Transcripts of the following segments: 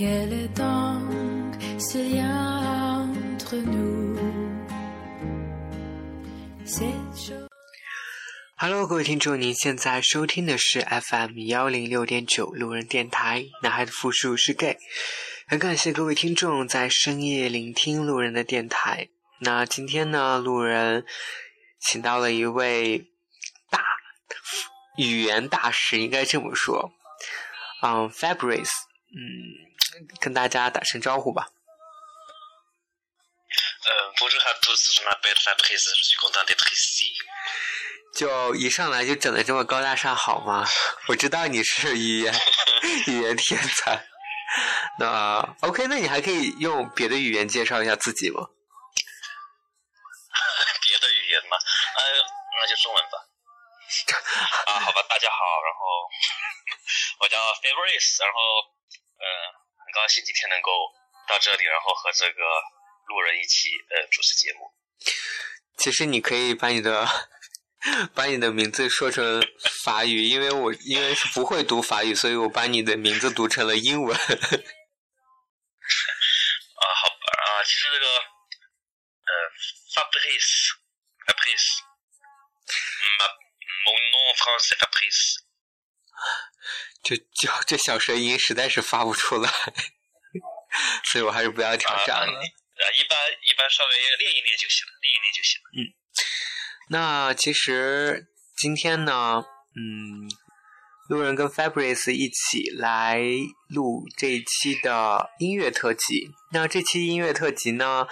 Quel est donc ce lien entre nous Hello，各位听众，您现在收听的是 FM 幺零六点九路人电台，男孩的复数是 gay。很感谢各位听众在深夜聆听路人的电台。那今天呢，路人请到了一位大语言大师，应该这么说。嗯，Fabrice，嗯，跟大家打声招呼吧。呃，Bonjour à tous, je m'appelle Fabrice, je suis content d'être ici. 就一上来就整的这么高大上，好吗？我知道你是语言 语言天才。那 OK，那你还可以用别的语言介绍一下自己吗？别的语言吗？呃，那就中文吧。啊，好吧，大家好，然后我叫 Fabrice，然后呃，很高兴今天能够到这里，然后和这个路人一起呃主持节目。其实你可以把你的 把你的名字说成法语，因为我因为是不会读法语，所以我把你的名字读成了英文。啊，好吧，啊，其实这个呃，Fabrice，Fabrice，ma mon nom français Fabrice，就就这小声音实在是发不出来，所以我还是不要挑战了。啊，一般一般稍微练一练就行了，练一练就行了。嗯那其实今天呢，嗯，路人跟 Fabrice 一起来录这一期的音乐特辑。那这期音乐特辑呢，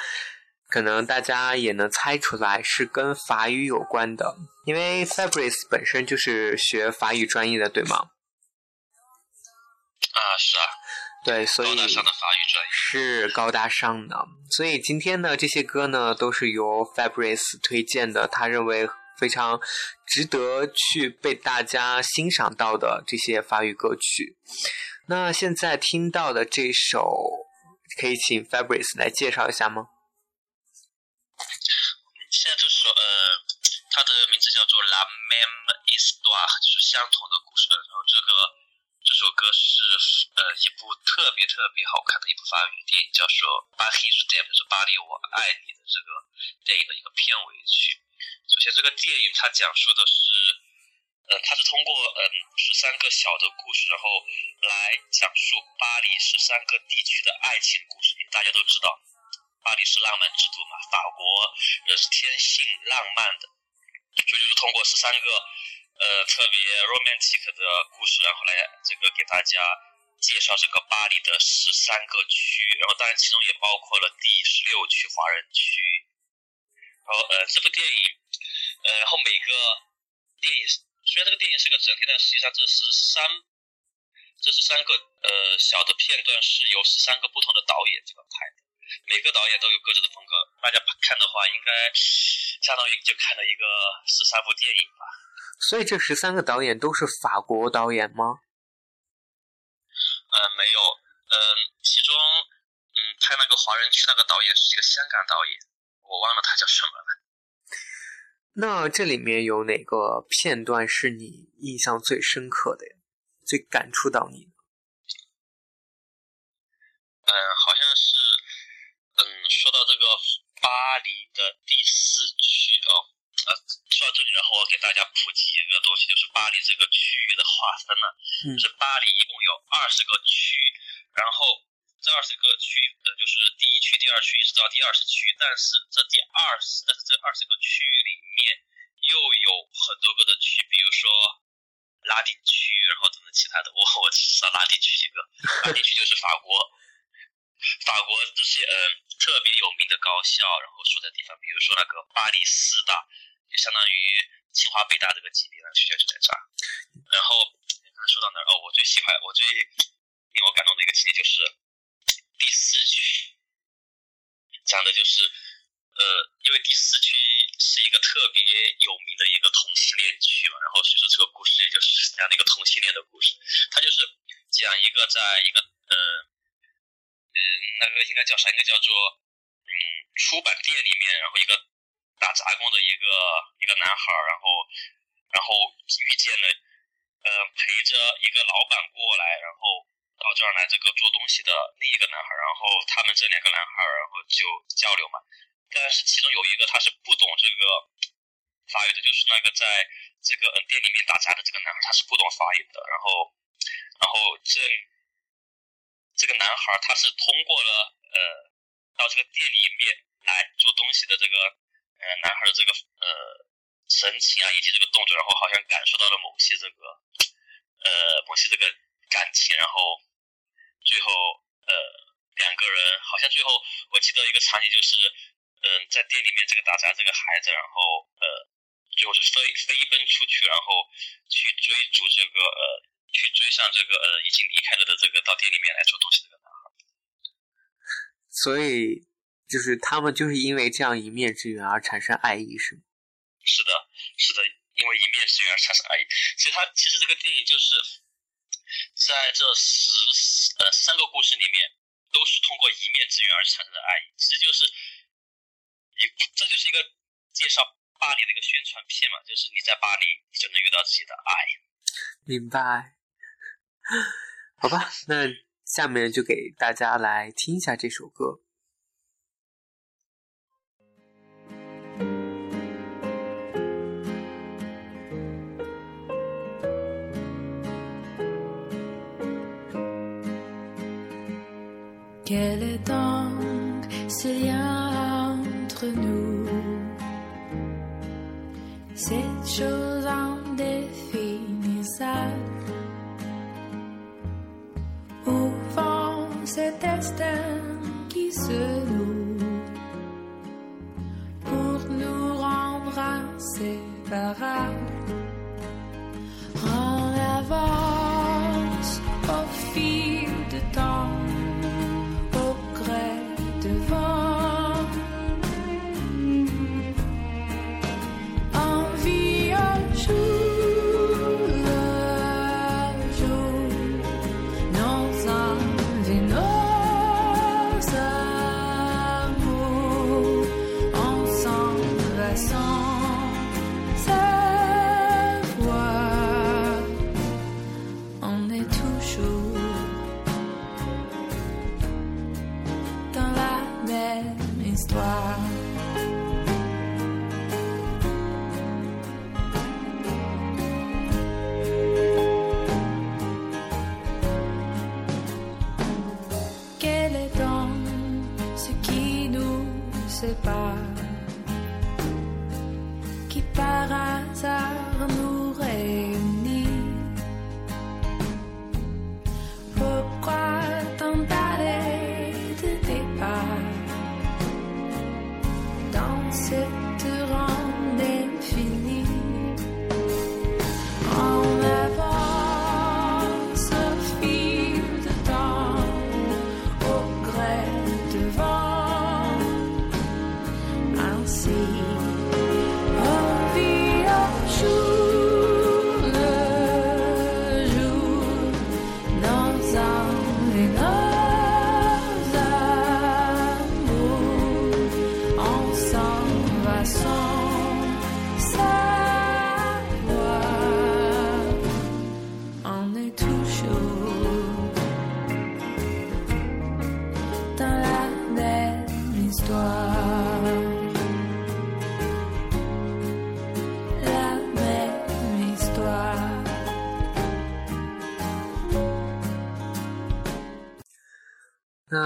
可能大家也能猜出来是跟法语有关的，因为 Fabrice 本身就是学法语专业的，对吗？啊，是啊，对，所以高大上的法语专业。是高大上的。所以今天呢，这些歌呢都是由 Fabrice 推荐的，他认为非常值得去被大家欣赏到的这些法语歌曲。那现在听到的这首，可以请 Fabrice 来介绍一下吗？现在这首呃，它的名字叫做《La Même Histoire》，就是相同的故事。然后这个这这首歌是呃一部特别特别好看的一部法语电影，叫做《巴黎是 d 就是巴黎我爱你的这个电影的一个片尾曲。首先，这个电影它讲述的是，呃，它是通过嗯十三个小的故事，然后来讲述巴黎十三个地区的爱情故事。因为大家都知道，巴黎是浪漫之都嘛，法国人是天性浪漫的，所以就是通过十三个呃特别 romantic 的故事，然后来这个给大家介绍这个巴黎的十三个区，然后当然其中也包括了第十六区华人区。然后呃，这部电影，呃，然后每个电影虽然这个电影是个整体，但实际上这十三这十三个呃小的片段是由十三个不同的导演这个拍的。每个导演都有各自的风格，大家看的话，应该相当于就看了一个十三部电影吧。所以这十三个导演都是法国导演吗？呃，没有，嗯、其中嗯拍那个华人区那个导演是一个香港导演，我忘了他叫什么了。那这里面有哪个片段是你印象最深刻的呀？最感触到你的？嗯，好像是，嗯，说到这个巴黎的第四区哦，呃，说到这里，然后我给大家普及一个东西，就是巴黎这个区域的划分呢，嗯就是巴黎一共有二十个区，然后这二十个区，呃，就是第一区、第二区一直到第二十区，但是这第二十，但是这二十个区域里面又有很多个的区，比如说拉丁区，然后等等其他的，我我只知道拉丁区几个，拉丁区就是法国。法国这些嗯特别有名的高校，然后所在地方，比如说那个巴黎四大，就相当于清华北大这个级别的学校就在这儿。然后刚才说到哪儿？哦，我最喜欢，我最令我感动的一个情节就是第四区，讲的就是呃，因为第四区是一个特别有名的一个同性恋区嘛，然后所以说这个故事也就是讲的一个同性恋的故事，它就是讲一个在一个呃。嗯，那个应该叫啥？应该叫做嗯，出版店里面，然后一个打杂工的一个一个男孩，然后然后遇见了呃陪着一个老板过来，然后到这儿来这个做东西的另一个男孩，然后他们这两个男孩然后就交流嘛。但是其中有一个他是不懂这个法语的，就是那个在这个嗯店里面打杂的这个男孩，他是不懂法语的。然后，然后这这个男孩他是通过了呃到这个店里面来做东西的这个呃男孩的这个呃神情啊以及这个动作，然后好像感受到了某些这个呃某些这个感情，然后最后呃两个人好像最后我记得一个场景就是。嗯，在店里面这个打杂这个孩子，然后呃，最后是飞飞奔出去，然后去追逐这个呃，去追上这个呃已经离开了的这个到店里面来做东西这个男孩。所以就是他们就是因为这样一面之缘而产生爱意，是吗？是的，是的，因为一面之缘而产生爱意。其实他其实这个电影就是在这十呃三个故事里面，都是通过一面之缘而产生的爱意，其实就是。这就是一个介绍巴黎的一个宣传片嘛，就是你在巴黎，你就能遇到自己的爱。明白。好吧，那下面就给大家来听一下这首歌。Chose indéfinissable. Au fond, cet destin qui se loue pour nous rendre inséparables? En avance au fil de temps,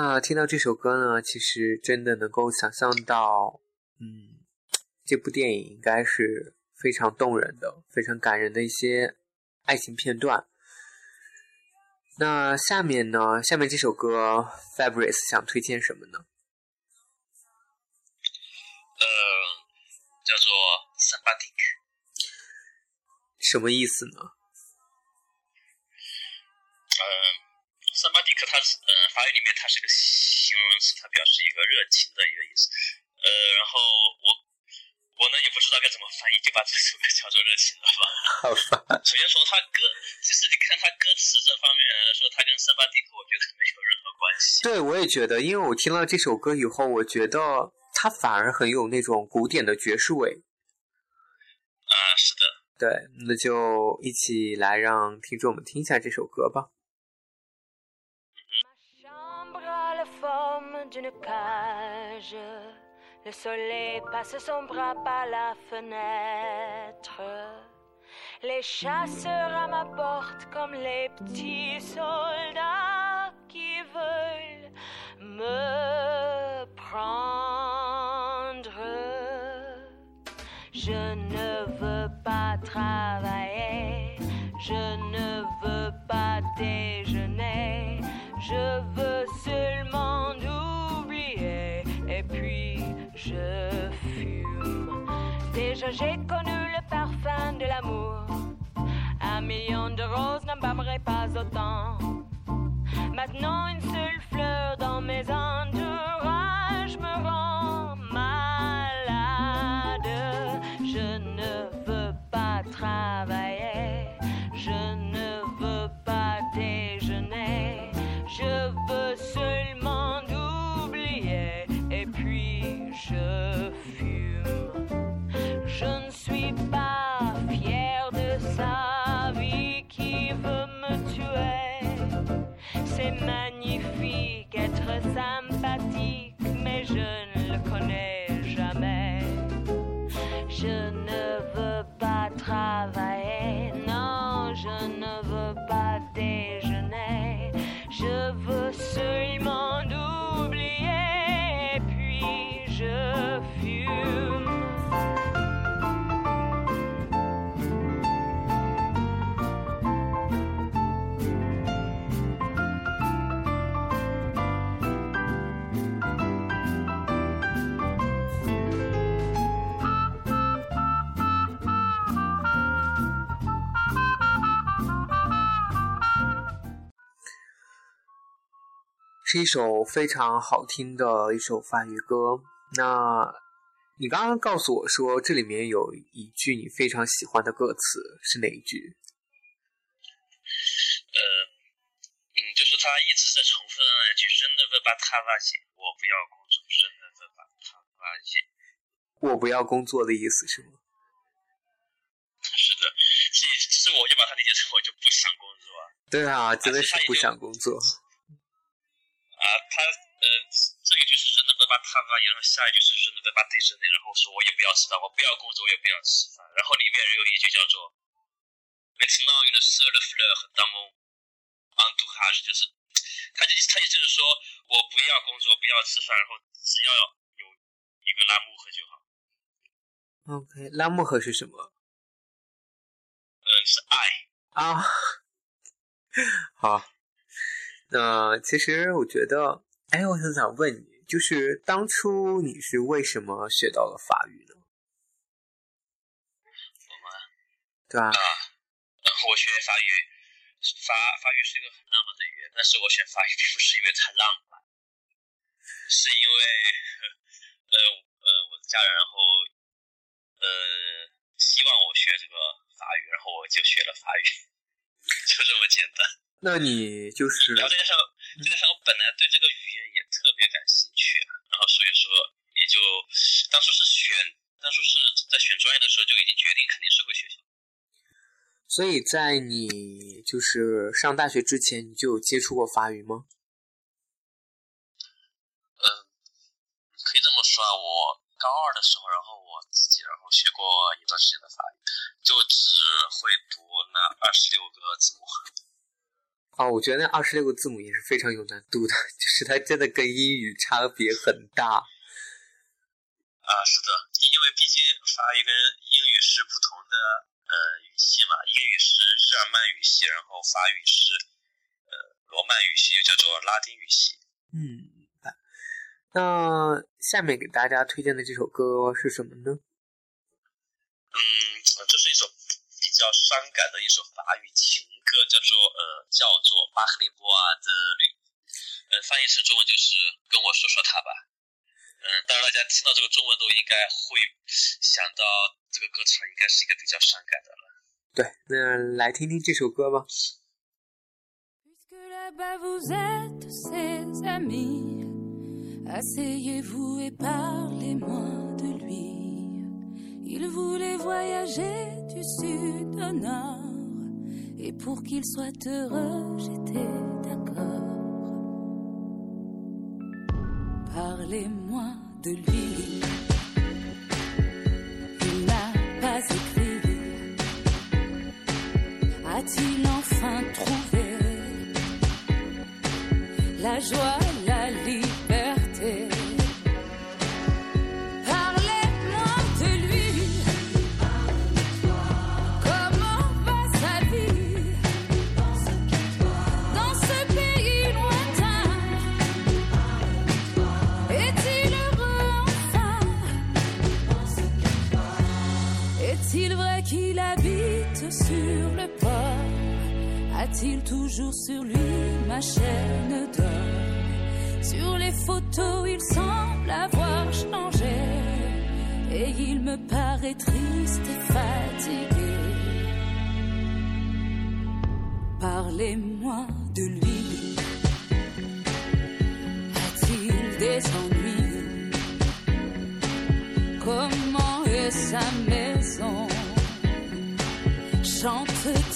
那听到这首歌呢，其实真的能够想象到，嗯，这部电影应该是非常动人的、非常感人的一些爱情片段。那下面呢，下面这首歌，Fabrice 想推荐什么呢？呃，叫做 Sympathetic。什么意思呢？嗯。s y m p a t h i c 它是，嗯，法语里面它是个形容词，它表示一个热情的一个意思。呃，然后我我呢也不知道该怎么翻译，就把这首歌叫做热情了吧。好吧。首先从它歌，其实你看它歌词这方面来说，它跟 t h i c 我觉得没有任何关系。对，我也觉得，因为我听了这首歌以后，我觉得它反而很有那种古典的爵士味。啊，是的。对，那就一起来让听众们听一下这首歌吧。D'une cage. Le soleil passe son bras par la fenêtre. Les chasseurs à ma porte comme les petits soldats qui veulent me prendre. Je ne veux pas travailler, je ne veux pas déjeuner, je veux seulement j'ai connu le parfum de l'amour, un million de roses n'embâmerait pas autant. Maintenant une seule fleur dans mes entourages 是一首非常好听的一首法语歌。那你刚刚告诉我说，这里面有一句你非常喜欢的歌词，是哪一句？呃，嗯，就是他一直在重复的那句 “je ne veux pas travailler”，我不要工作，je ne veux pas travailler。我不要工作的意思是吗？是的，其其实我就把它理解成我就不想工作啊。对啊，真的是不想工作。是 je ne veux pas travailler，然后下一句是 je ne veux pas déjeuner，然后说我也不要吃饭，我不要工作，我也不要吃饭。然后里面有一句叫做 maintenant une seule fleur dans mon entourage，就是他就他意思就是说我不要工作，不要吃饭，然后只要有一个拉木盒就好。OK，拉木盒是什么嗯，是爱。啊？好，那其实我觉得，哎，我想想问你，就是当初你是为什么学到了法语呢？我们对啊？然后我学法语，法法语是一个很浪漫的语言，但是我选法语并不是因为它浪漫，是因为呃呃我的家人然后呃希望我学这个法语，然后我就学了法语，就这么简单。那你就是然后再加上再加上我本来对这个语言也特别感兴趣，然后所以说也就当初是选当初是在选专业的时候就已经决定肯定是会学习。所以在你就是上大学之前，你就有接触过法语吗？嗯，可以这么说啊，我高二的时候，然后我自己然后学过一段时间的法语，就只会读那二十六个字母。啊，我觉得那二十六个字母也是非常有难度的，就是它真的跟英语差别很大。啊，是的，因为毕竟法语跟英语是不同的呃语系嘛，英语是日耳曼语系，然后法语是呃罗曼语系，又叫做拉丁语系。嗯，那下面给大家推荐的这首歌是什么呢？嗯，这是一首比较伤感的一首法语情歌，叫做呃叫做《巴赫利波瓦的绿》，呃，翻译成中文就是跟我说说他吧。嗯，当然大家听到这个中文都应该会想到这个歌词应该是一个比较伤感的了。对，那来听听这首歌吧。Puisque là-bas vous êtes ses amis, asseyez-vous et parlez-moi de lui. Il voulait voyager du sud au nord, et pour qu'il soit heureux, j'étais d'accord. Parlez-moi de lui. Il n'a pas écrit. A-t-il enfin trouvé la joie, sur le port A-t-il toujours sur lui ma chaîne d'or? Sur les photos, il semble avoir changé et il me paraît triste et fatigué. Parlez-moi de lui. A-t-il des ennuis? Comment est sa maison j'entre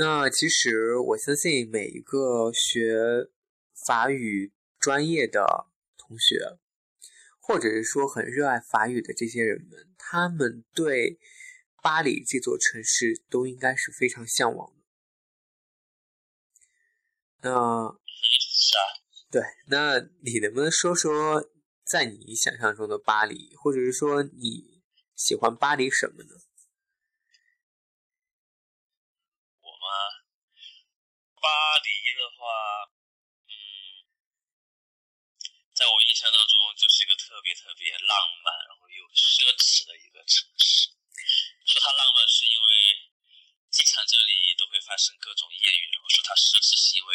那其实我相信每一个学法语专业的同学，或者是说很热爱法语的这些人们，他们对巴黎这座城市都应该是非常向往的。那是啊，对，那你能不能说说，在你想象中的巴黎，或者是说你喜欢巴黎什么呢？巴黎的话，嗯，在我印象当中就是一个特别特别浪漫，然后又奢侈的一个城市。说它浪漫是因为机场这里都会发生各种艳遇，然后说它奢侈是因为，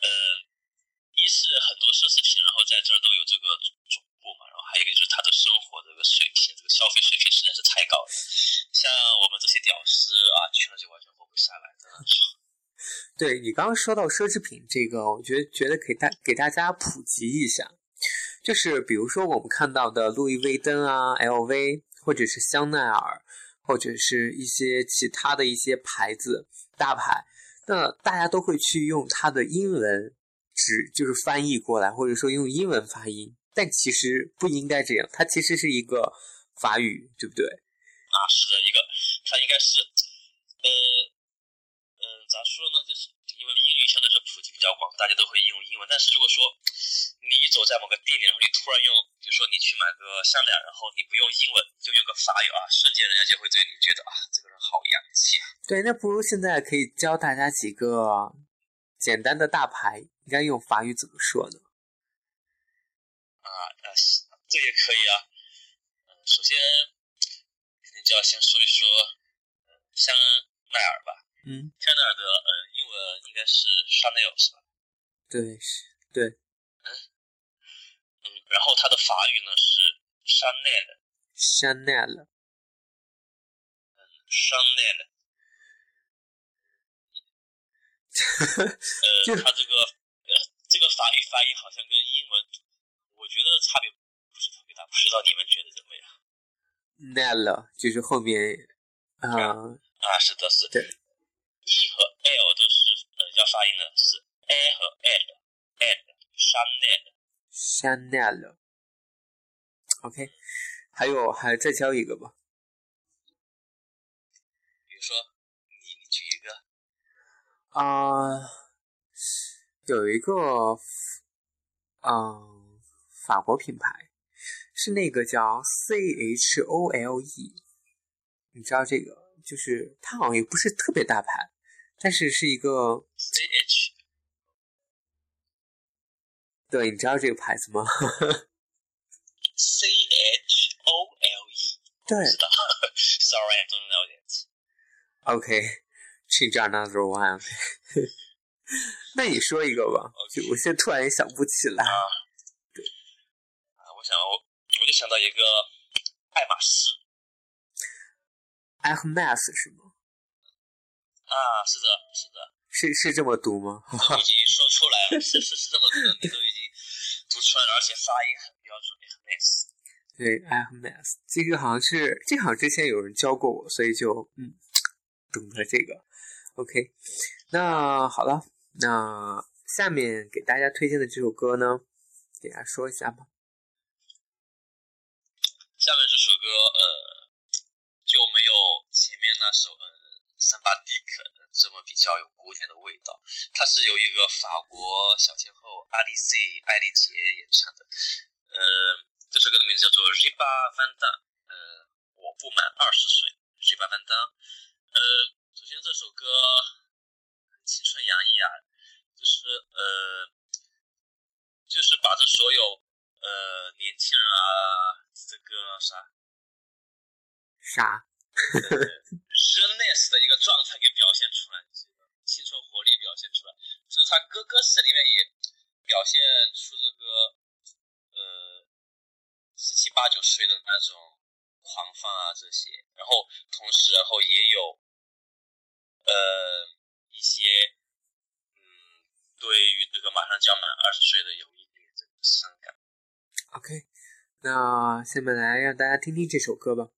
呃，一是很多奢侈品，然后在这儿都有这个总部嘛，然后还有一个就是它的生活这个水平，这个消费水平实在是太高了。像我们这些屌丝啊，去了就完全活不下来的。对你刚刚说到奢侈品这个，我觉得觉得给大给大家普及一下，就是比如说我们看到的路易威登啊、LV，或者是香奈儿，或者是一些其他的一些牌子大牌，那大家都会去用它的英文指就是翻译过来，或者说用英文发音，但其实不应该这样，它其实是一个法语，对不对？啊，是的，一个，它应该是，呃，咋说呢？就是因为英语相对是普及比较广，大家都会用英文。但是如果说你走在某个地点，然后你突然用，比如说你去买个项链，然后你不用英文，就用个法语啊，瞬间人家就会对你觉得啊，这个人好洋气啊。对，那不如现在可以教大家几个简单的大牌，应该用法语怎么说呢？啊，啊，这也可以啊。嗯，首先肯定就要先说一说，嗯，香奈儿吧。嗯，香奈儿的呃英文应该是 Chanel 是吧？对，是，对，嗯嗯，然后它的法语呢是 Chanel。Chanel。Chanel。呃，它这个呃这个法语发音好像跟英文，我觉得差别不是特别大，不知道你们觉得怎么样？Nell 就是后面，啊、啊，是的，是对，E 和 L 都是呃要发音的，是 A 和 L，L，Chanel。Chanel。OK，还有还再教一个吧。比如说，你你举一个，啊、有一个，嗯、法国品牌是那个叫 C H O L E，你知道这个？就是它好像也不是特别大牌，但是是一个，C H 对，你知道这个牌子吗？C H O L E，对知道，Sorry I don't know it。，OK，change another one。那你说一个吧，就我现在突然也想不起来。啊，我想我我就想到一个爱马仕 Hermes 是吗？啊，是的，是的，是是这么读吗？都已经说出来了，是是是这么读的，你都已经读出来了，而且发音很标准，也很 nice。对，Hermes 这个好像是，这个好像之前有人教过我，所以就嗯懂了这个。OK，那好了，那下面给大家推荐的这首歌呢，给大家说一下吧。下面这首歌，呃，就没有前面那首呃《桑巴迪克》这么比较有古典的味道。它是由一个法国小天后阿丽丝艾丽杰演唱的。呃，这首歌的名字叫做《Riba Van d a 呃，我不满二十岁，Riba Van d a 呃，首先这首歌青春洋溢啊，就是呃，就是把这所有呃年轻人啊，这个啥啥？，jeunesse 的一个状态给表现出来，这个青春活力表现出来，就是他歌歌词里面也表现出这个呃十七八九岁的那种狂放啊这些，然后同时然后也有呃一些嗯对于这个马上就要满二十岁的有一点这个伤感。OK，那下面来让大家听听这首歌吧。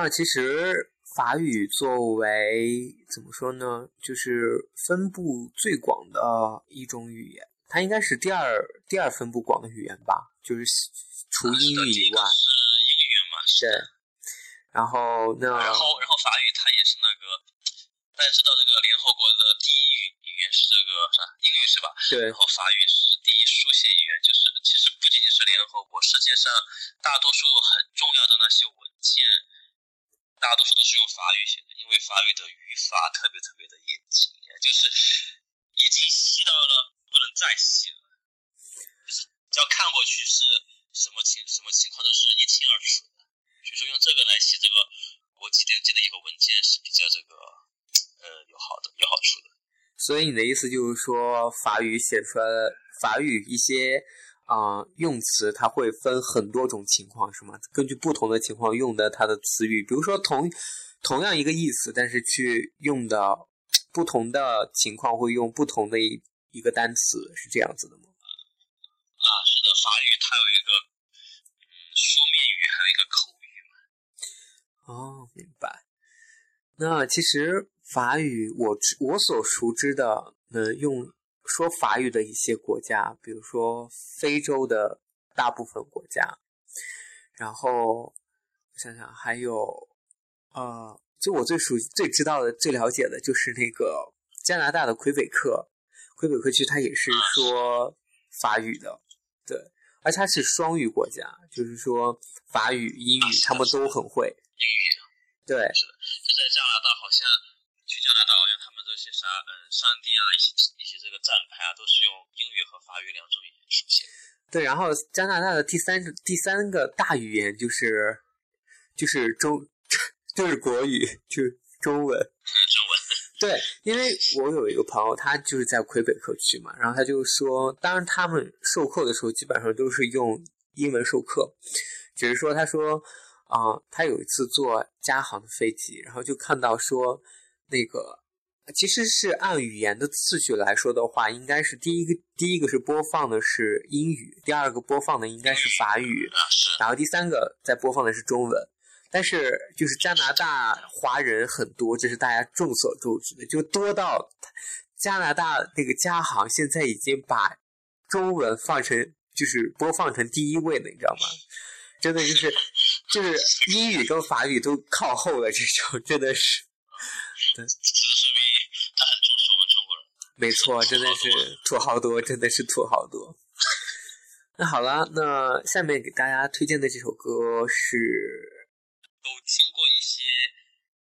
那其实法语作为怎么说呢，就是分布最广的一种语言，它应该是第二第二分布广的语言吧，就是除英语以外。是英语嘛？对。然后那然后然后法语它也是那个，大家知道这个联合国的第一语语言是这个啥英语是吧？对然。后法语是第一书写语言，就是其实不仅仅是联合国，世界上大多数很重要的那些文件，大多数都是用法语写的，因为法语的语法特别特别的严谨，就是已经细到了不能再细了，就是只要看过去是什么情什么情况都是一清二楚的。所以说用这个来写这个，我记得记得一个文件是比较这个呃有好的有好处的。所以你的意思就是说，法语写出来法语一些啊、呃用词，它会分很多种情况，是吗？根据不同的情况用的它的词语，比如说同同样一个意思，但是去用的不同的情况会用不同的一一个单词，是这样子的吗？啊，是的，法语它有一个嗯书面语，还有一个口语嘛。哦，明白。那其实法语我知我所熟知的，呃，用说法语的一些国家，比如说非洲的大部分国家，然后我想想还有，呃，就我最熟最知道的、最了解的就是那个加拿大的魁北克，魁北克区它也是说法语的，对，而且它是双语国家，就是说法语、英语他们都很会。英语对，是的，就在加拿大，好像去加拿大，好像他们这些啥嗯商店啊，一些这个站牌啊，都是用英语和法语两种语言书写。对，然后加拿大的第三第三个大语言就是就是中 就是国语，就是中文。中文对，因为我有一个朋友，他就是在魁北克区嘛，然后他就说，当然他们授课的时候基本上都是用英文授课，只是说他说啊、他有一次坐加航的飞机，然后就看到说那个其实是按语言的次序来说的话，应该是第一个第一个是播放的是英语，第二个播放的应该是法语，然后第三个在播放的是中文。但是就是加拿大华人很多，这是大家众所周知的，就多到加拿大那个家行现在已经把中文放成就是播放成第一位了，你知道吗？真的就是 就是英语跟法语都靠后了，这种真的是这说明他很重视我们中国人。没错，真的是土豪多，真的是土豪多。那好了，那下面给大家推荐的这首歌是都听过一些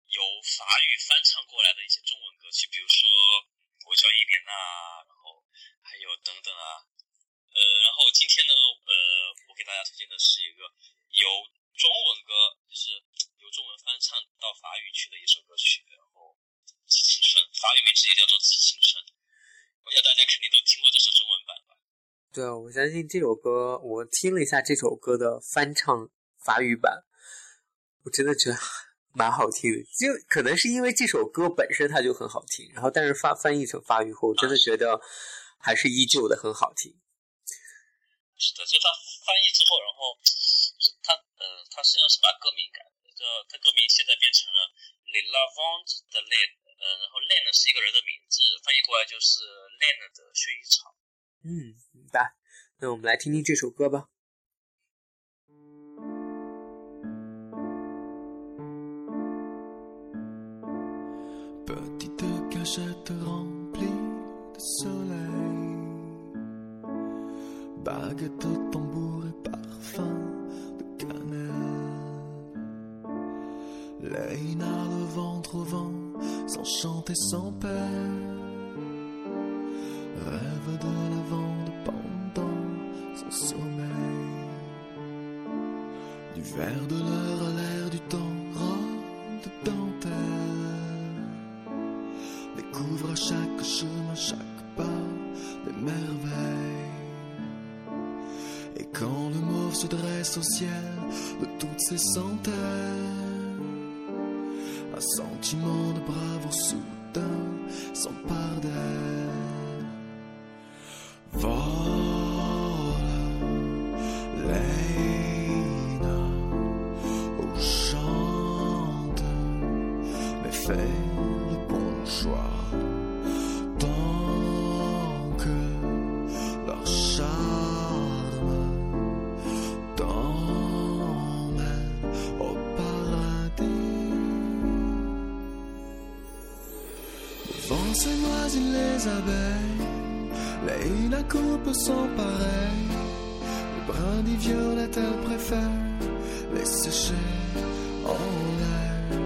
由法语翻唱过来的一些中文歌曲，比如说《我叫伊莲娜》，然后还有等等啊，呃，然后今天呢，呃，我给大家推荐的是一个由中文歌，就是由中文翻唱到法语去的一首歌曲，然后《致青春》，法语名字也叫做《致青春》，我想大家肯定都听过这首中文版吧？对，我相信这首歌，我听了一下这首歌的翻唱法语版，我真的觉得蛮好听的。就可能是因为这首歌本身它就很好听，然后但是发翻译成法语后，我真的觉得还是依旧的很好听。是的，就他翻译之后，然后就是他呃，他实际上是把歌名改了，这他歌名现在变成了 Le Lavant 的 Laine，呃，然后 Laine 是一个人的名字，翻译过来就是 Laine 的薰衣草。嗯，明白。那我们来听听这首歌吧。Petite cachette remplie de soleil, baguette, tambour et parfum de cannelle. Léina, le ventre au vent, sans chanter, sans peine. Rêve de lavande pendant son sommeil. Du verre de l'heure à l'air du temps, robe de dentelle. Découvre à chaque chemin, chaque pas des merveilles. Et quand le mauve se dresse au ciel de toutes ses centaines, un sentiment soon. Pensez-moi les abeilles, les hinacompes sont pareils. Les brindilles violettes, elles préfèrent les sécher en l'air.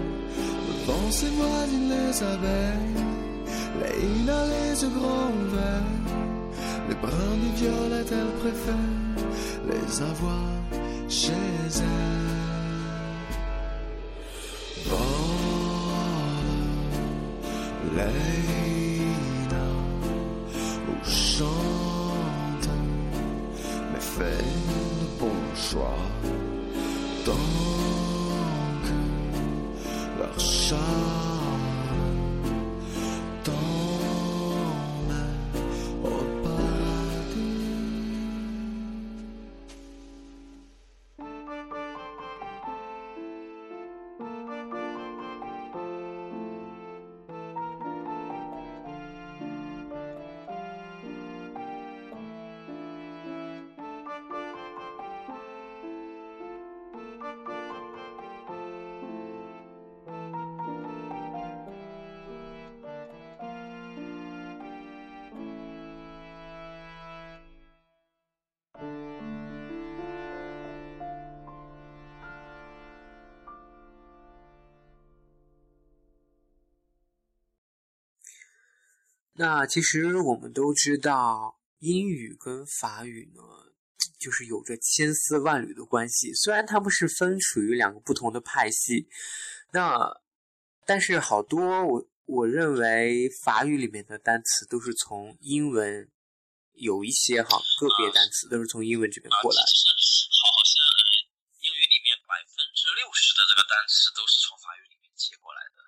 Pensez-moi les abeilles, les hinas les yeux grands ouverts. Les brindilles violettes, elles préfèrent les avoir chez elle? ليلى au chant mais fait le bon choix 那其实我们都知道，英语跟法语呢，就是有着千丝万缕的关系。虽然它们是分属于两个不同的派系，那但是好多我我认为法语里面的单词都是从英文，有一些哈个别单词都是从英文这边过来啊。其实好好像呃，英语里面百分之六十的这个单词都是从法语里面接过来的，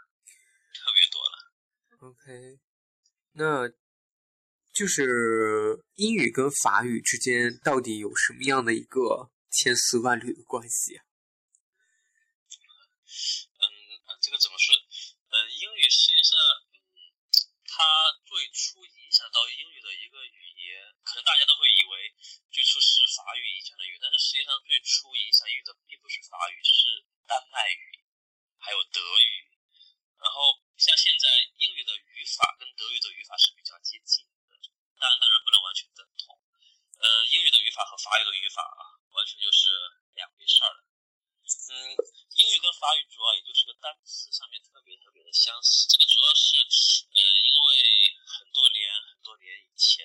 特别多了。OK，那就是英语跟法语之间到底有什么样的一个千丝万缕的关系啊？嗯，这个怎么说？呃，英语实际上，嗯，它最初影响到英语的一个语言，可能大家都会以为最初是法语影响的语言，但是实际上最初影响英语的并不是法语，是丹麦语，还有德语。然后像现在英语的语法跟德语的语法是比较接近的，当然当然不能完全等同。呃，英语的语法和法语的语法啊，完全就是两回事儿了。嗯，英语跟法语主要也就是个单词上面特别特别的相似。这个主要是呃，因为很多年很多年以前，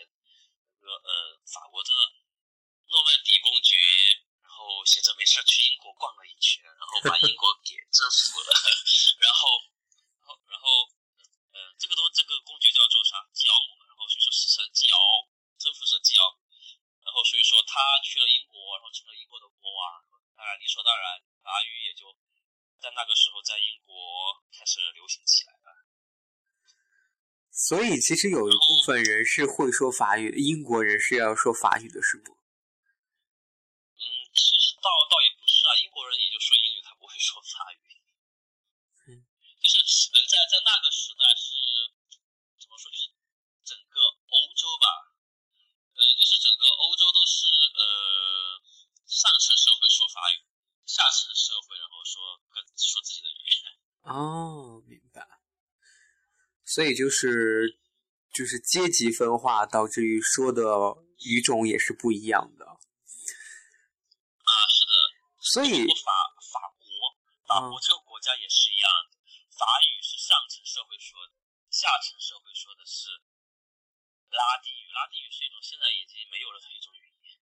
那个呃法国的诺曼底公爵，然后闲着没事儿去英国逛了一圈，然后把英国 给征服了，然后然后呃这个东这个工具叫做啥教母，然后所以说是称教征服者教母，然后所以说他去了英国，然后成了英国的国王。当然理所当然，法语也就在那个时候在英国开始流行起来了。所以其实有一部分人是会说法语，英国人是要说法语的，是不？嗯，其实倒倒也不是啊，英国人也就说英语，他不会说法语。嗯，就是呃，在在那个时代是怎么说？就是整个欧洲吧，呃，就是整个欧洲都是呃上层社会说法语，下层社会然后说各说自己的语言。哦，明白。所以就是就是阶级分化导致于说的语种也是不一样的。啊，是的。所以法法国，法国这个国家也是一样的，法语是上层社会说的，下层社会说的是拉丁语。拉丁语是一种现在已经没有了的一种语言。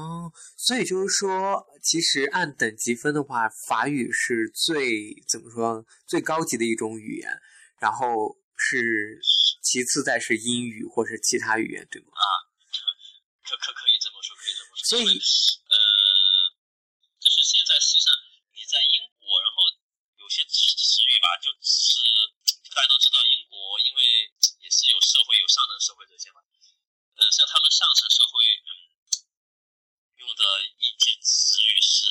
哦，所以就是说，其实按等级分的话，法语是最怎么说最高级的一种语言，然后是其次再是英语或是其他语言，对吗？啊，可可可以这么说，可以这么说。所以呃，就是现在实际上你在英国，然后有些词语吧，就是大家都知道，英国因为也是有社会有上层社会这些嘛，呃，像他们上层社会，嗯，用的一些词语是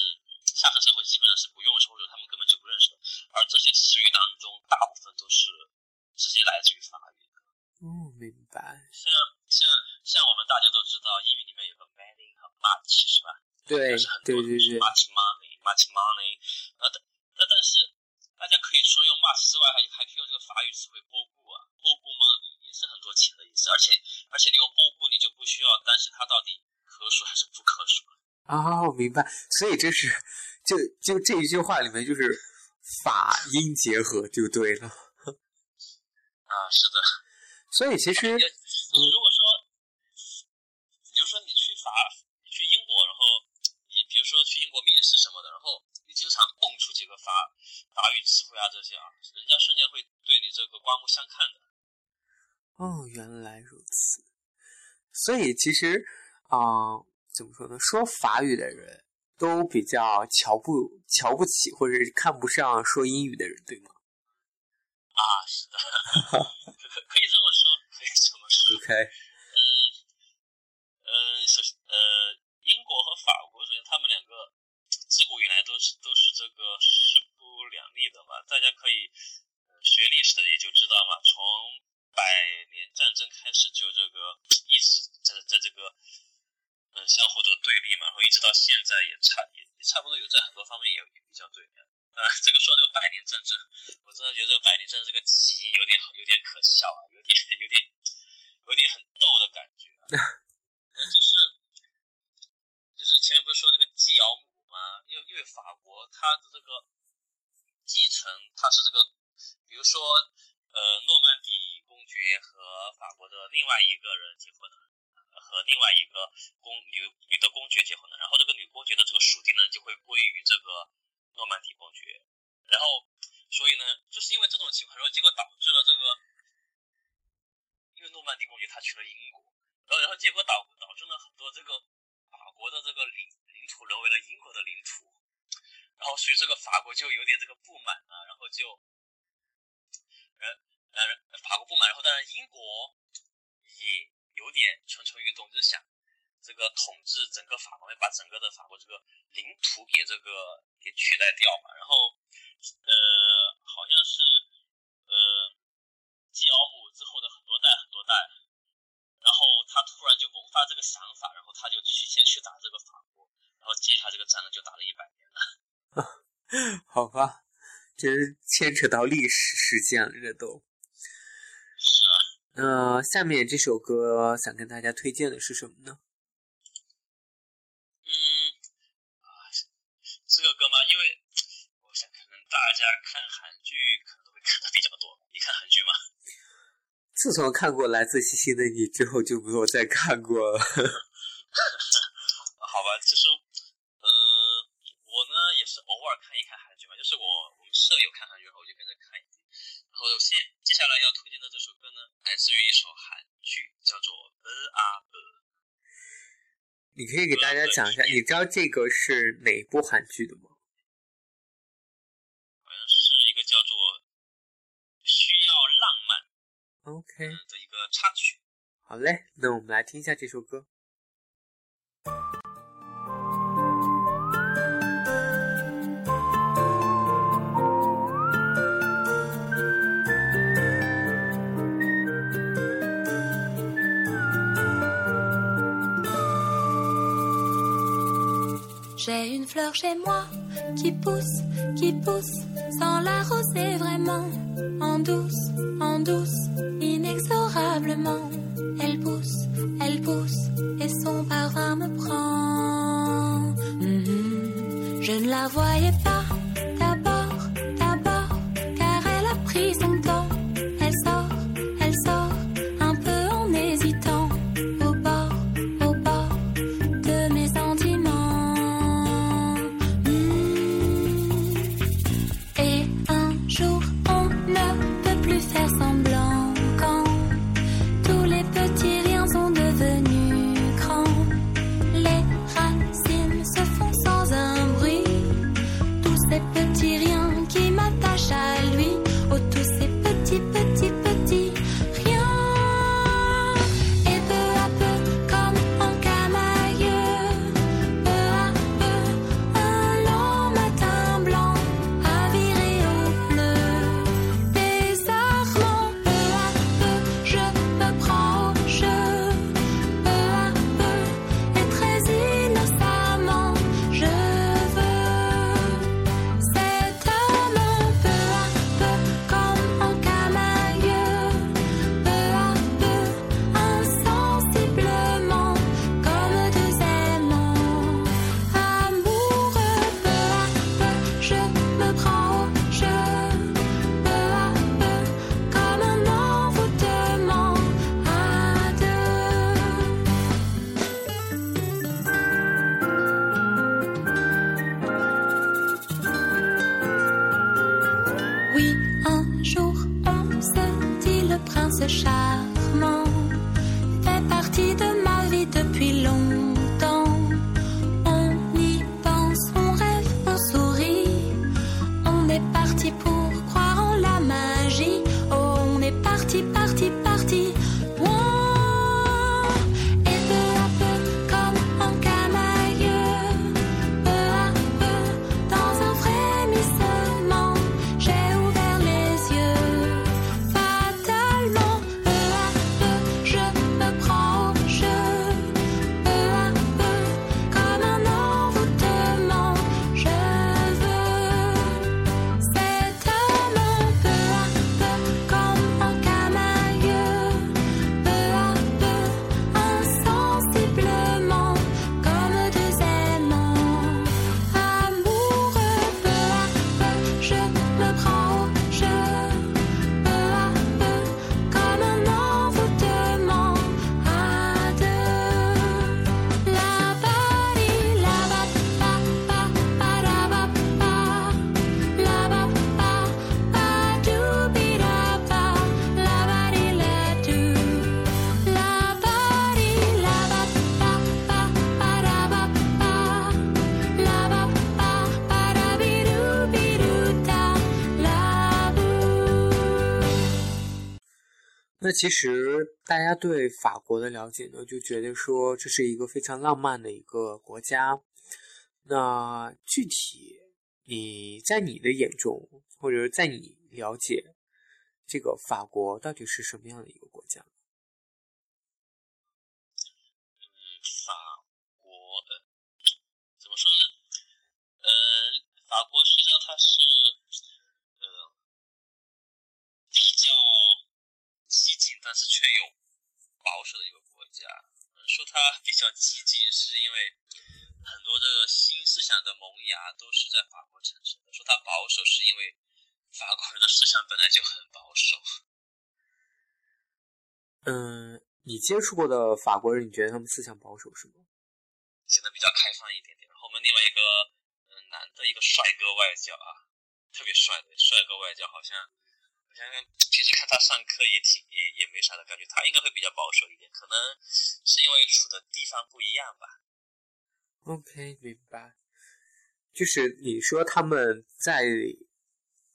下层社会基本上是不用的，或者他们根本就不认识的，而这些词语当中大部分都是直接来自于法语。哦，明白。像像像我们大家都知道，英语里面有个 money 和 much 是吧？对但是很对对对，much money much money，呃，但但但是大家可以除了用 mass 之外，还还可以用这个法语词汇波固啊，波固嘛也是很多钱的意思，而且而且你用波固，你就不需要担心它到底可数还是不可数。哦，明白。所以这是就就这一句话里面就是法音结合就对了。啊，是的。所以其实，如果说，比如说你去法去英国，然后你比如说去英国面试什么的，然后你经常蹦出几个法法语词汇啊这些啊，人家瞬间会对你这个刮目相看的。哦，原来如此。所以其实啊、怎么说呢？说法语的人都比较瞧不瞧不起或者是看不上说英语的人，对吗啊，是的，可以这么说，可以这么说。？OK，嗯嗯，首先呃，英国和法国，首先他们两个自古以来都是都是这个势不两立的嘛。大家可以、呃、学历史的也就知道嘛，从百年战争开始就这个一直在在这个嗯、相互的对立嘛，然后一直到现在也差也也差不多有在很多方面也也比较对立。啊，这个说这个百年战争，我真的觉得百年战争这个棋有点有点可笑啊，有点有点有点很逗的感觉、啊。就是就是前面不是说这个继尧母吗？因为因为法国它的这个继承，它是这个，比如说呃诺曼底公爵和法国的另外一个人结婚了，和另外一个公女女的公爵结婚了，然后这个女公爵的这个属地呢就会归于这个诺曼底公爵，然后所以呢就是因为这种情况，然后结果导致了这个，因为诺曼底公爵他去了英国。然后，然后结果导导致了很多这个法国的这个领领土沦为了英国的领土，然后所以这个法国就有点这个不满啊，然后就，呃呃，法国不满，然后当然英国也有点蠢蠢欲动，就想这个统治整个法国，把整个的法国这个领土给这个给取代掉嘛，然后呃，好像是呃，继奥姆之后的很多代很多代。然后他突然就萌发这个想法，然后他就去先去打这个法国，然后接下这个战争就打了一百年了。好吧，这是牵扯到历史事件了，这都。是啊，那下面这首歌想跟大家推荐的是什么呢？嗯，啊，这个歌吗，因为我想可能大家看韩剧可能都会看的比较多，你看韩剧吗？自从看过《来自星星的你》之后，就没有再看过了。好吧，其实呃，我呢也是偶尔看一看韩剧嘛，就是我我们舍友看韩剧，然后我就跟着看一点。然后现接下来要推荐的这首歌呢，来自于一首韩剧，叫做《呃啊呃》。你可以给大家讲一下，你知道这个是哪部韩剧的吗？好像是一个叫做《需要浪漫》OK，的一个插曲。好嘞，那我们来听一下这首歌。Chez moi qui pousse, qui pousse, sans l'arroser vraiment, en douce, en douce, inexorablement. Elle pousse, elle pousse, et son parfum me prend. Mhm. Je ne la voyais pas d'abord, d'abord, car elle a pris son 其实大家对法国的了解呢，就觉得说这是一个非常浪漫的一个国家。那具体你在你的眼中，或者在你了解这个法国到底是什么样的一个国家？法国，呃，怎么说呢？呃，法国实际上它是，呃，比较激进，但是却有保守的一个国家。嗯，说它比较激进，是因为很多这个新思想的萌芽都是在法国产生的；说它保守，是因为法国人的思想本来就很保守。嗯，你接触过的法国人，你觉得他们思想保守是吗？显得比较开放一点点。然后我们另外一个嗯男的一个帅哥外教啊，特别帅的帅哥外教，好像平时看他上课也挺也也没啥的感觉，他应该会比较保守一点，可能是因为处的地方不一样吧。OK，明白。就是你说他们在，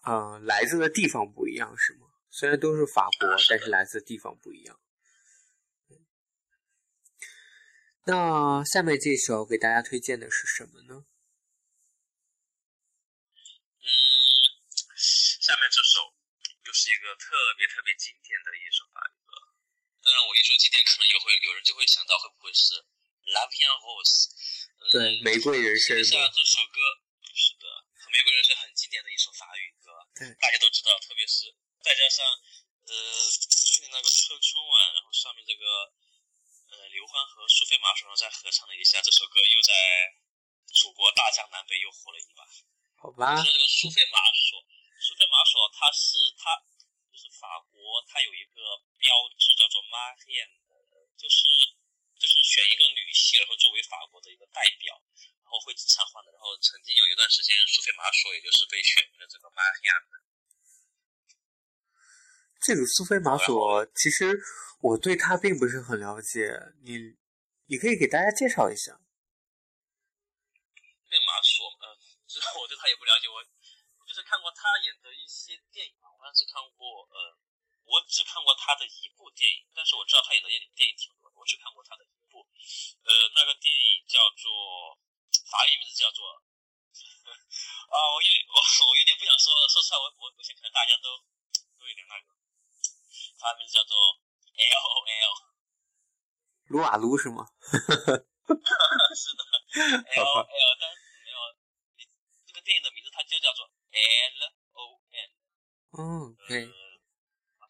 呃，来自的地方不一样是吗？虽然都是法国，但是来自的地方不一样。那下面这首给大家推荐的是什么呢？嗯，下面这首又是一个特别特别经典的一首法语歌。当然，我一说经典，可能有会有人就会想到会不会是《La Vie en Rose》？嗯对玫瑰人生实际上吗这首歌是的，《玫瑰人生》很经典的一首法语歌，对大家都知道，特别是再加上呃去年那个春春晚，然后上面这个呃刘欢和苏菲玛索再合唱了一下，这首歌又在祖国大江南北又火了一把。好吧说，这个苏菲玛索，苏菲玛索它是它就是法国，它有一个标志叫做 m a r i e n 就是就是选一个女性，然后作为法国的一个代表，然后会经常换的。然后曾经有一段时间，苏菲玛索也就是被选为了这个 m a r i e n 这个苏菲玛索，其实我对他并不是很了解，你你可以给大家介绍一下。对马索，嗯、其 实我对他也不了解，我我就是看过他演的一些电影嘛，我当时看过，呃，我只看过他的一部电影，但是我知道他演的电影电影挺多的，我只看过他的一部，呃，那个电影叫做法语名字叫做，啊，我有我我有点不想说了，说出来我我我想可能大家都都有点那个，法语名字叫做 L O L，撸啊撸是吗？是的，L O L，但是没有，这个电影的名字它就叫做 L O N。哦，OK，呃，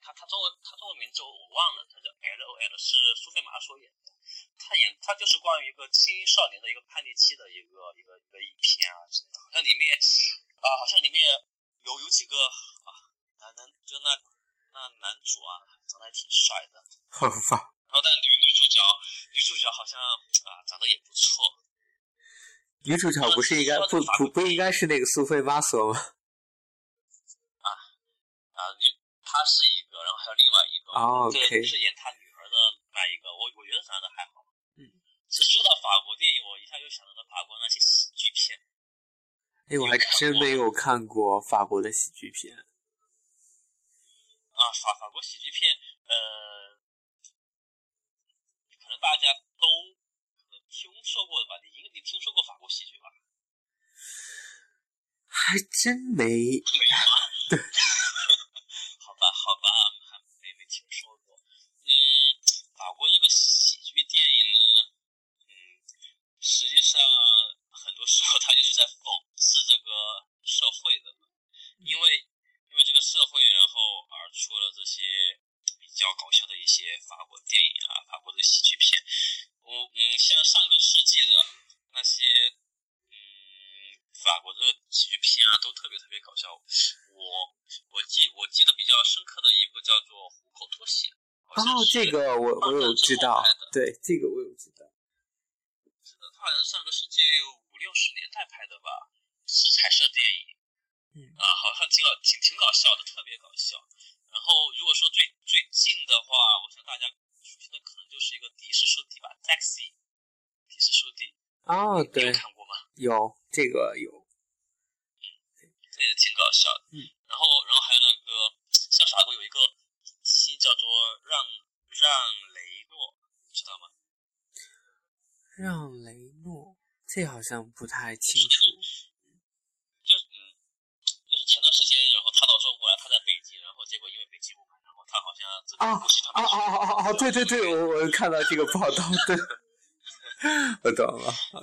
他他中文他中文名字我忘了，他叫 L O L，是苏菲玛索演的。他演他就是关于一个青少年的一个叛逆期的一个一个一个影片啊之类的，好像里面啊、好像里面有有几个啊男男就那那男主啊长得还挺帅的，好吧，然后但女女主角女主角好像啊长得也不错，女主角不是应该不不不应该是那个苏菲玛索吗？啊啊，女她是一个，然后还有另外一个，哦这 OK 是演她女儿的那一个，我我觉得长得还好。嗯，是说到法国电影，我一下就想到了法国那些喜剧片。哎，我还真没有看过法国的喜剧片。啊，法法国喜剧片，呃，可能大家都可能听说过的吧？听说过法国喜剧吧？还真没。没有啊？对，好吧，好吧，还没没听说过。嗯，法国这个喜剧电影呢，嗯，实际上很多时候它就是在讽刺这个社会的嘛，因为因为这个社会，然后而出了这些比较搞笑的一些法国电影啊，法国的喜剧片。我嗯，像上个世纪的那些嗯法国的喜剧片啊，都特别特别搞笑。我我记我记得比较深刻的一部叫做《虎口脱险》，哦，这个我我有知道对，这个我有知道。是的，它好像上个世纪五六十年代拍的吧，是彩色电影。嗯啊，好像挺搞挺挺搞笑的，特别搞笑。然后如果说最最近的话，我想大家熟悉的可能就是一个的士叔弟吧，Taxi，的士叔弟，哦，对，看过吗？有这个有。这也挺搞笑的。嗯。然后，然后还有那个像法国有一个戏叫做让让雷诺，知道吗？让雷诺，这好像不太清楚。就是嗯，就是前段时间，然后他到中国来，他在北京，然后结果因为北京雾霾，然后他好像啊啊啊不喜欢哦哦哦哦哦，对对对，我我看到这个报道，对，我懂了。啊，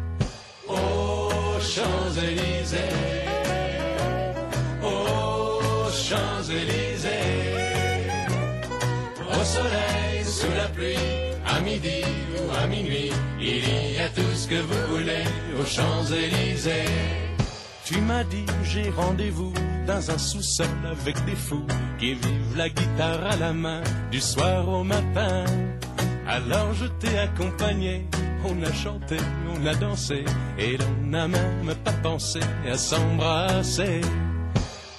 Champs-Élysées, aux Champs-Élysées, au soleil, sous la pluie, à midi ou à minuit, il y a tout ce que vous voulez aux Champs-Élysées. Tu m'as dit j'ai rendez-vous dans un sous-sol avec des fous qui vivent la guitare à la main du soir au matin. Alors je t'ai accompagné, on a chanté, on a dansé et l'on n'a même pas pensé à s'embrasser.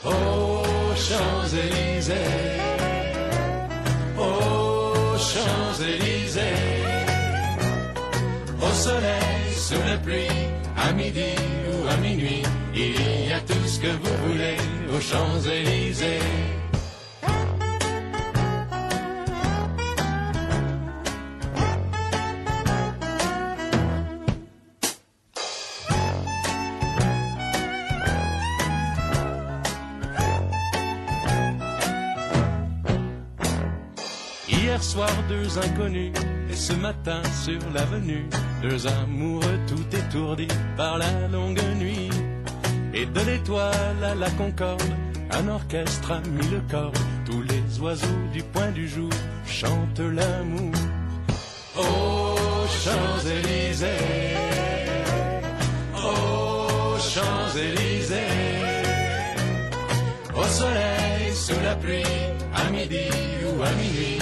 Aux Champs-Élysées, aux Champs-Élysées, au soleil, sous la pluie, à midi ou à minuit, il y a tout ce que vous voulez aux Champs-Élysées. Soir, deux inconnus, et ce matin sur l'avenue, deux amoureux tout étourdis par la longue nuit. Et de l'étoile à la concorde, un orchestre a mis le corps, tous les oiseaux du point du jour chantent l'amour. Aux Champs-Élysées, aux Champs-Élysées, au soleil, sous la pluie, à midi ou à minuit,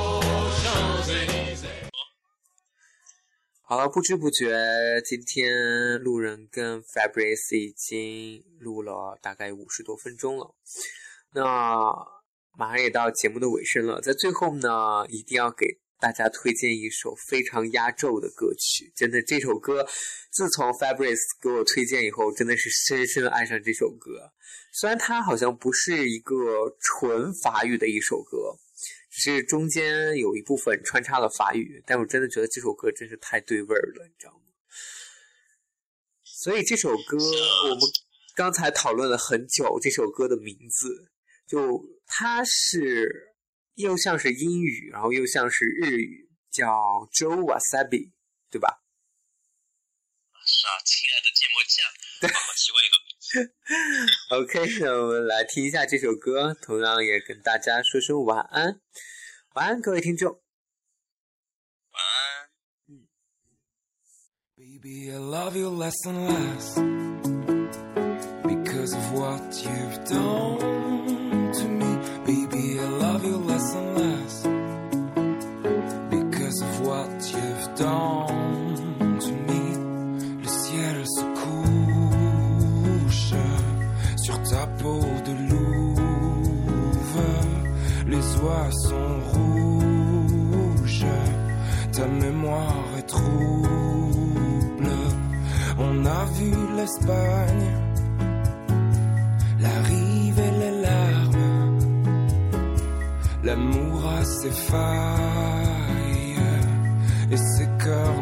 好了，不知不觉，今天路人跟 Fabrice 已经录了大概五十多分钟了。那马上也到节目的尾声了，在最后呢，一定要给大家推荐一首非常压轴的歌曲。真的，这首歌自从 Fabrice 给我推荐以后，真的是深深爱上这首歌。虽然它好像不是一个纯法语的一首歌。只是中间有一部分穿插了法语，但我真的觉得这首歌真是太对味儿了，你知道吗？所以这首歌我们刚才讨论了很久，这首歌的名字就它是又像是英语，然后又像是日语，叫 Joe Wasabi，对吧？是啊，亲爱的芥末酱，好奇怪一个名字。OK，那我们来听一下这首歌，同样也跟大家说声晚安，晚安，各位听众。晚安。Baby, I love you less and less because of what you've done to me. Baby, I love you less and less l'Espagne, la rive et les larmes. L'amour a ses failles et ses cœurs